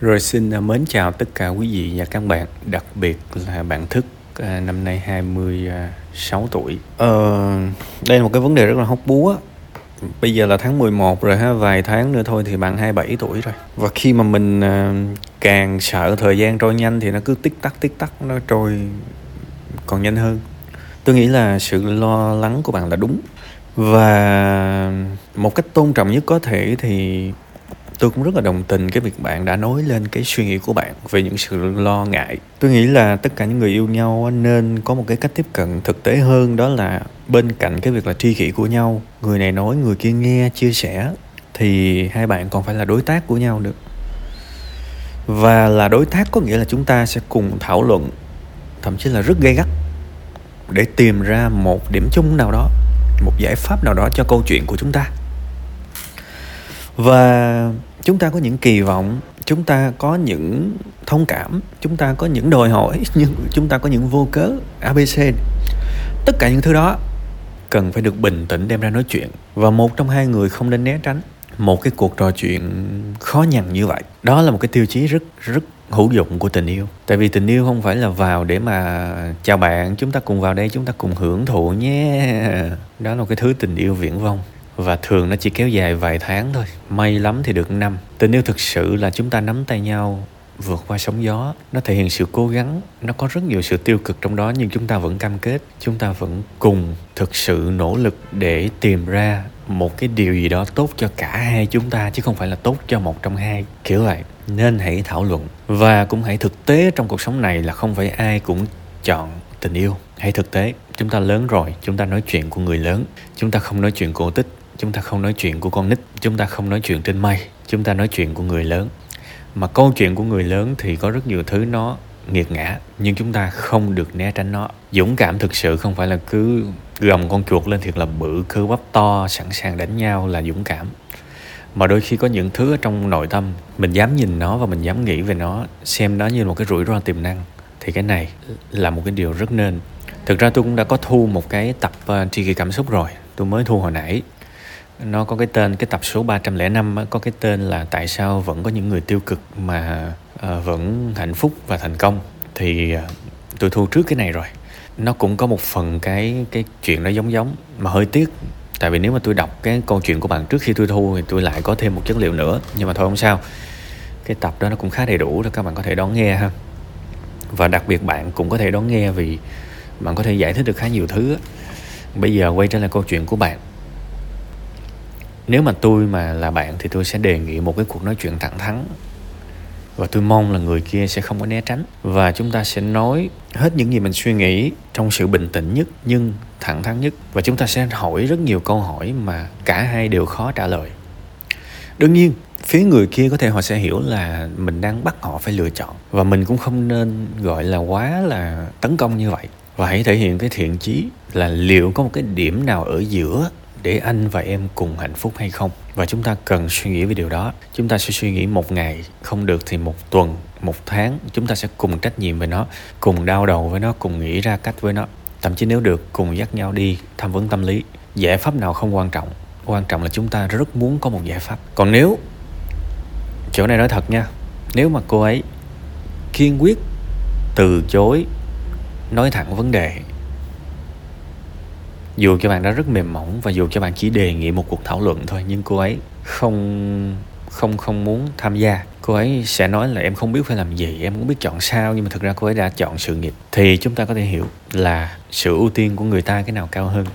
Rồi xin à, mến chào tất cả quý vị và các bạn, đặc biệt là bạn thức à, năm nay 26 tuổi. Ờ, đây là một cái vấn đề rất là hóc búa. Bây giờ là tháng 11 rồi ha, vài tháng nữa thôi thì bạn 27 tuổi rồi. Và khi mà mình à, càng sợ thời gian trôi nhanh thì nó cứ tích tắc tích tắc nó trôi còn nhanh hơn. Tôi nghĩ là sự lo lắng của bạn là đúng. Và một cách tôn trọng nhất có thể thì tôi cũng rất là đồng tình cái việc bạn đã nói lên cái suy nghĩ của bạn về những sự lo ngại. Tôi nghĩ là tất cả những người yêu nhau nên có một cái cách tiếp cận thực tế hơn, đó là bên cạnh cái việc là tri kỷ của nhau, người này nói, người kia nghe, chia sẻ, thì hai bạn còn phải là đối tác của nhau nữa. Và là đối tác có nghĩa là chúng ta sẽ cùng thảo luận, thậm chí là rất gay gắt, để tìm ra một điểm chung nào đó, một giải pháp nào đó cho câu chuyện của chúng ta và chúng ta có những kỳ vọng, chúng ta có những thông cảm, chúng ta có những đòi hỏi, nhưng chúng ta có những vô cớ abc tất cả những thứ đó cần phải được bình tĩnh đem ra nói chuyện. Và một trong hai người không nên né tránh một cái cuộc trò chuyện khó nhằn như vậy. Đó là một cái tiêu chí rất rất hữu dụng của tình yêu. Tại vì tình yêu không phải là vào để mà chào bạn, chúng ta cùng vào đây, chúng ta cùng hưởng thụ nhé. Đó là một cái thứ tình yêu viễn vông và thường nó chỉ kéo dài vài tháng thôi. May lắm thì được năm. Tình yêu thực sự là chúng ta nắm tay nhau, vượt qua sóng gió. Nó thể hiện sự cố gắng. Nó có rất nhiều sự tiêu cực trong đó, nhưng chúng ta vẫn cam kết. Chúng ta vẫn cùng thực sự nỗ lực để tìm ra một cái điều gì đó tốt cho cả hai chúng ta, chứ không phải là tốt cho một trong hai. Kiểu vậy. Nên hãy thảo luận. Và cũng hãy thực tế trong cuộc sống này là không phải ai cũng chọn tình yêu. Hãy thực tế. Chúng ta lớn rồi. Chúng ta nói chuyện của người lớn. Chúng ta không nói chuyện cổ tích chúng ta không nói chuyện của con nít, chúng ta không nói chuyện trên mây, chúng ta nói chuyện của người lớn. Mà câu chuyện của người lớn thì có rất nhiều thứ nó nghiệt ngã, nhưng chúng ta không được né tránh nó. Dũng cảm thực sự không phải là cứ gầm con chuột lên thiệt là bự, cơ bắp to, sẵn sàng đánh nhau là dũng cảm. Mà đôi khi có những thứ ở trong nội tâm, mình dám nhìn nó và mình dám nghĩ về nó, xem nó như một cái rủi ro tiềm năng, thì cái này là một cái điều rất nên. Thực ra tôi cũng đã có thu một cái tập ờ, tri kỷ cảm xúc rồi, tôi mới thu hồi nãy nó có cái tên cái tập số 305 có cái tên là tại sao vẫn có những người tiêu cực mà uh, vẫn hạnh phúc và thành công. Thì uh, tôi thu trước cái này rồi. Nó cũng có một phần cái cái chuyện nó giống giống mà hơi tiếc. Tại vì nếu mà tôi đọc cái câu chuyện của bạn trước khi tôi thu thì tôi lại có thêm một chất liệu nữa. Nhưng mà thôi không sao. Cái tập đó nó cũng khá đầy đủ rồi các bạn có thể đón nghe ha. Và đặc biệt bạn cũng có thể đón nghe vì bạn có thể giải thích được khá nhiều thứ bây giờ quay trở lại câu chuyện của bạn nếu mà tôi mà là bạn thì tôi sẽ đề nghị một cái cuộc nói chuyện thẳng thắn. Và tôi mong là người kia sẽ không có né tránh. Và chúng ta sẽ nói hết những gì mình suy nghĩ trong sự bình tĩnh nhất nhưng thẳng thắn nhất. Và chúng ta sẽ hỏi rất nhiều câu hỏi mà cả hai đều khó trả lời. Đương nhiên, phía người kia có thể họ sẽ hiểu là mình đang bắt họ phải lựa chọn. Và mình cũng không nên gọi là quá là tấn công như vậy. Và hãy thể hiện cái thiện chí là liệu có một cái điểm nào ở giữa để anh và em cùng hạnh phúc hay không? Và chúng ta cần suy nghĩ về điều đó. Chúng ta sẽ suy nghĩ một ngày không được thì một tuần, một tháng. Chúng ta sẽ cùng trách nhiệm về nó, cùng đau đầu với nó, cùng nghĩ ra cách với nó. Thậm chí nếu được, cùng dắt nhau đi tham vấn tâm lý. Giải pháp nào không quan trọng. Quan trọng là chúng ta rất muốn có một giải pháp. Còn nếu, chỗ này nói thật nha, nếu mà cô ấy kiên quyết từ chối nói thẳng vấn đề dù cho bạn đã rất mềm mỏng và dù cho bạn chỉ đề nghị một cuộc thảo luận thôi, nhưng cô ấy không không không muốn tham gia. Cô ấy sẽ nói là em không biết phải làm gì, em cũng biết chọn sao nhưng mà thực ra cô ấy đã chọn sự nghiệp. Thì chúng ta có thể hiểu là sự ưu tiên của người ta cái nào cao hơn.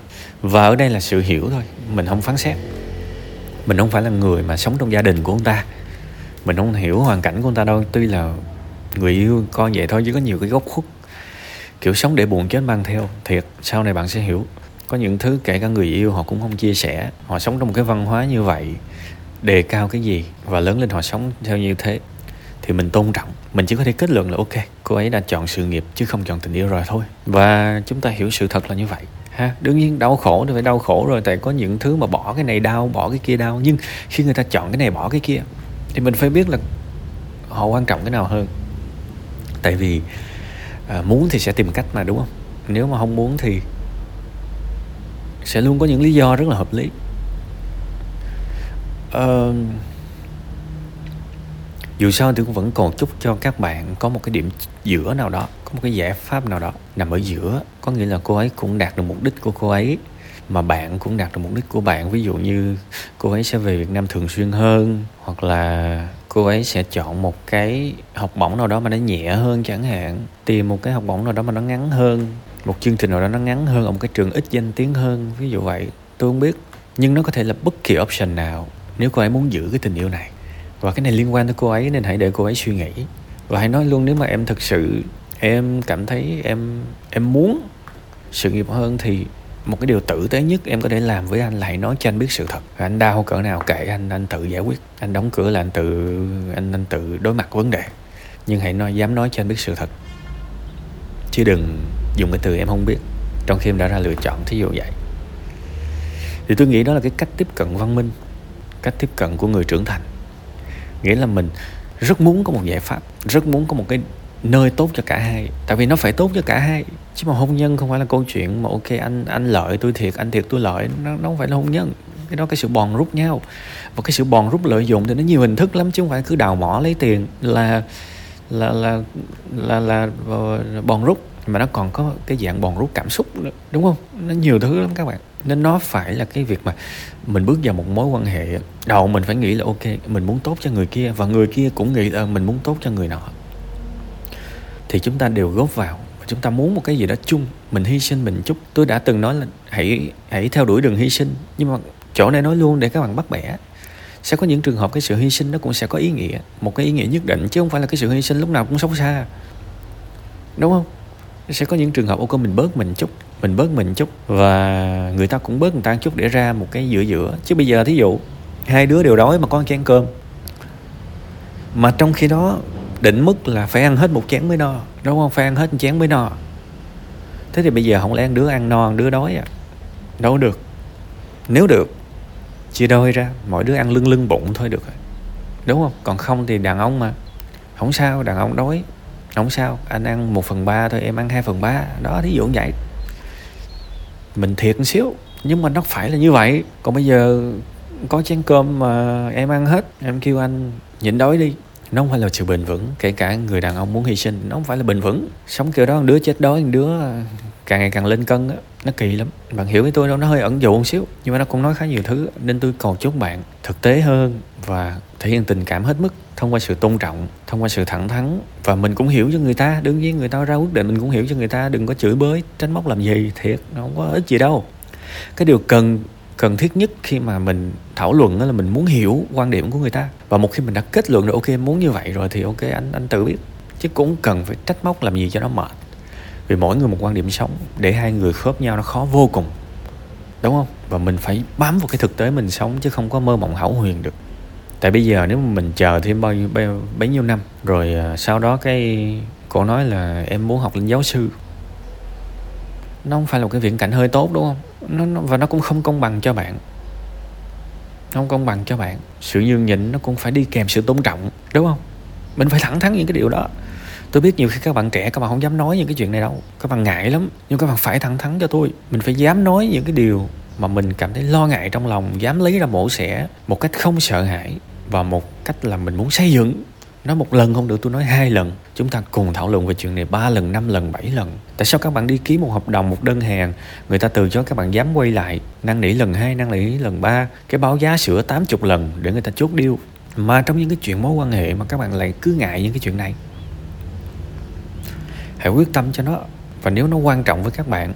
Và ở đây là sự hiểu thôi, mình không phán xét. Mình không phải là người mà sống trong gia đình của ông ta. Mình không hiểu hoàn cảnh của ông ta đâu, tuy là người yêu con vậy thôi, chứ có nhiều cái góc khuất. Kiểu sống để buồn chết mang theo, thiệt, sau này bạn sẽ hiểu có những thứ kể cả người yêu họ cũng không chia sẻ. Họ sống trong một cái văn hóa như vậy đề cao cái gì và lớn lên họ sống theo như thế thì mình tôn trọng. Mình chỉ có thể kết luận là ok cô ấy đã chọn sự nghiệp chứ không chọn tình yêu rồi thôi. Và chúng ta hiểu sự thật là như vậy ha? Đương nhiên đau khổ thì phải đau khổ rồi tại có những thứ mà bỏ cái này đau bỏ cái kia đau. Nhưng khi người ta chọn cái này bỏ cái kia thì mình phải biết là họ quan trọng cái nào hơn. Tại vì à, muốn thì sẽ tìm cách mà đúng không? Nếu mà không muốn thì sẽ luôn có những lý do rất là hợp lý. Uh, dù sao thì cũng vẫn còn chúc cho các bạn có một cái điểm giữa nào đó có một cái giải pháp nào đó nằm ở giữa. Có nghĩa là cô ấy cũng đạt được mục đích của cô ấy mà bạn cũng đạt được mục đích của bạn. Ví dụ như cô ấy sẽ về Việt Nam thường xuyên hơn hoặc là cô ấy sẽ chọn một cái học bổng nào đó mà nó nhẹ hơn chẳng hạn. Tìm một cái học bổng nào đó mà nó ngắn hơn một chương trình nào đó nó ngắn hơn ở một cái trường ít danh tiếng hơn, ví dụ vậy, tôi không biết. Nhưng nó có thể là bất kỳ option nào nếu cô ấy muốn giữ cái tình yêu này. Và cái này liên quan tới cô ấy nên hãy để cô ấy suy nghĩ. Và hãy nói luôn nếu mà em thực sự, em cảm thấy em em muốn sự nghiệp hơn thì một cái điều tử tế nhất em có thể làm với anh là hãy nói cho anh biết sự thật. Anh đau cỡ nào kệ anh anh tự giải quyết. Anh đóng cửa là anh tự, anh anh tự đối mặt vấn đề. Nhưng hãy nói, dám nói cho anh biết sự thật chứ đừng dùng cái từ em không biết. Trong khi em đã ra lựa chọn thí dụ vậy. Thì tôi nghĩ đó là cái cách tiếp cận văn minh cách tiếp cận của người trưởng thành. Nghĩa là mình rất muốn có một giải pháp rất muốn có một cái nơi tốt cho cả hai. Tại vì nó phải tốt cho cả hai chứ mà hôn nhân không phải là câu chuyện mà ok anh anh lợi tôi thiệt anh thiệt tôi lợi. Nó, nó không phải là hôn nhân. Cái đó cái sự bòn rút nhau. Và cái sự bòn rút lợi dụng thì nó nhiều hình thức lắm chứ không phải cứ đào mỏ lấy tiền là là là là là, là bòn rút mà nó còn có cái dạng bòn rút cảm xúc nữa, đúng không? Nó nhiều thứ lắm các bạn. Nên nó phải là cái việc mà mình bước vào một mối quan hệ đầu mình phải nghĩ là ok mình muốn tốt cho người kia và người kia cũng nghĩ là mình muốn tốt cho người nọ. Thì chúng ta đều góp vào chúng ta muốn một cái gì đó chung. Mình hy sinh mình chút. Tôi đã từng nói là hãy hãy theo đuổi đường hy sinh nhưng mà chỗ này nói luôn để các bạn bắt bẻ sẽ có những trường hợp cái sự hy sinh nó cũng sẽ có ý nghĩa, một cái ý nghĩa nhất định, chứ không phải là cái sự hy sinh lúc nào cũng xấu xa. Đúng không? Sẽ có những trường hợp ok mình bớt mình chút, mình bớt mình chút và người ta cũng bớt người ta chút để ra một cái giữa giữa. Chứ bây giờ thí dụ, hai đứa đều đói mà có ăn chén cơm, mà trong khi đó định mức là phải ăn hết một chén mới no, đúng không? Phải ăn hết một chén mới no. Thế thì bây giờ không lẽ đứa ăn no, đứa đói à? Đâu được. Nếu được chia đôi ra, mỗi đứa ăn lưng lưng bụng thôi được rồi. Đúng không? Còn không thì đàn ông mà. Không sao, đàn ông đói. Không sao, anh ăn một phần ba thôi, em ăn hai phần ba. Đó, thí dụ như vậy. Mình thiệt một xíu, nhưng mà nó phải là như vậy. Còn bây giờ có chén cơm mà em ăn hết, em kêu anh nhịn đói đi nó không phải là sự bền vững, kể cả người đàn ông muốn hy sinh, nó không phải là bền vững. Sống kiểu đó, một đứa chết đói, một đứa à, càng ngày càng lên cân á, nó kỳ lắm. Bạn hiểu với tôi đâu, nó hơi ẩn dụ một xíu, nhưng mà nó cũng nói khá nhiều thứ, nên tôi cầu chúc bạn thực tế hơn và thể hiện tình cảm hết mức, thông qua sự tôn trọng, thông qua sự thẳng thắn. Và mình cũng hiểu cho người ta, đương nhiên người ta ra quyết định, mình cũng hiểu cho người ta đừng có chửi bới tránh móc làm gì, thiệt, nó không có ích gì đâu. Cái điều cần cần thiết nhất khi mà mình thảo luận đó là mình muốn hiểu quan điểm của người ta. Và một khi mình đã kết luận được ok muốn như vậy rồi thì ok anh anh tự biết. Chứ cũng cần phải trách móc làm gì cho nó mệt. Vì mỗi người một quan điểm sống để hai người khớp nhau nó khó vô cùng. Đúng không? Và mình phải bám vào cái thực tế mình sống chứ không có mơ mộng hão huyền được. Tại bây giờ nếu mà mình chờ thêm bao nhiêu bấy, bấy nhiêu năm rồi à, sau đó cái cô nói là em muốn học lên giáo sư nó không phải là một cái viễn cảnh hơi tốt đúng không? Nó, nó và nó cũng không công bằng cho bạn. Nó không công bằng cho bạn. Sự nhường nhịn nó cũng phải đi kèm sự tôn trọng đúng không? Mình phải thẳng thắn những cái điều đó. Tôi biết nhiều khi các bạn trẻ các bạn không dám nói những cái chuyện này đâu. Các bạn ngại lắm nhưng các bạn phải thẳng thắn cho tôi. Mình phải dám nói những cái điều mà mình cảm thấy lo ngại trong lòng dám lấy ra mổ xẻ một cách không sợ hãi và một cách là mình muốn xây dựng nói một lần không được, tôi nói hai lần. Chúng ta cùng thảo luận về chuyện này ba lần, năm lần, bảy lần. Tại sao các bạn đi ký một hợp đồng, một đơn hàng, người ta từ chối các bạn dám quay lại, năn nỉ lần hai, năn nỉ lần ba, cái báo giá sửa 80 lần để người ta chốt điêu mà trong những cái chuyện mối quan hệ mà các bạn lại cứ ngại những cái chuyện này. Hãy quyết tâm cho nó. Và nếu nó quan trọng với các bạn,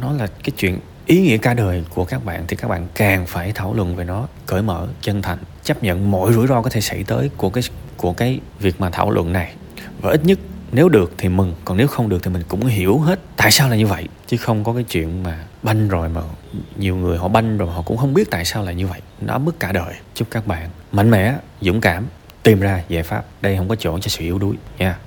nó là cái chuyện ý nghĩa cả đời của các bạn, thì các bạn càng phải thảo luận về nó cởi mở, chân thành chấp nhận mọi rủi ro có thể xảy tới của cái của cái việc mà thảo luận này. Và ít nhất nếu được thì mừng, còn nếu không được thì mình cũng hiểu hết tại sao là như vậy, chứ không có cái chuyện mà banh rồi mà nhiều người họ banh rồi họ cũng không biết tại sao là như vậy. Nó mất cả đời. Chúc các bạn mạnh mẽ, dũng cảm, tìm ra giải pháp. Đây không có chỗ cho sự yếu đuối nha.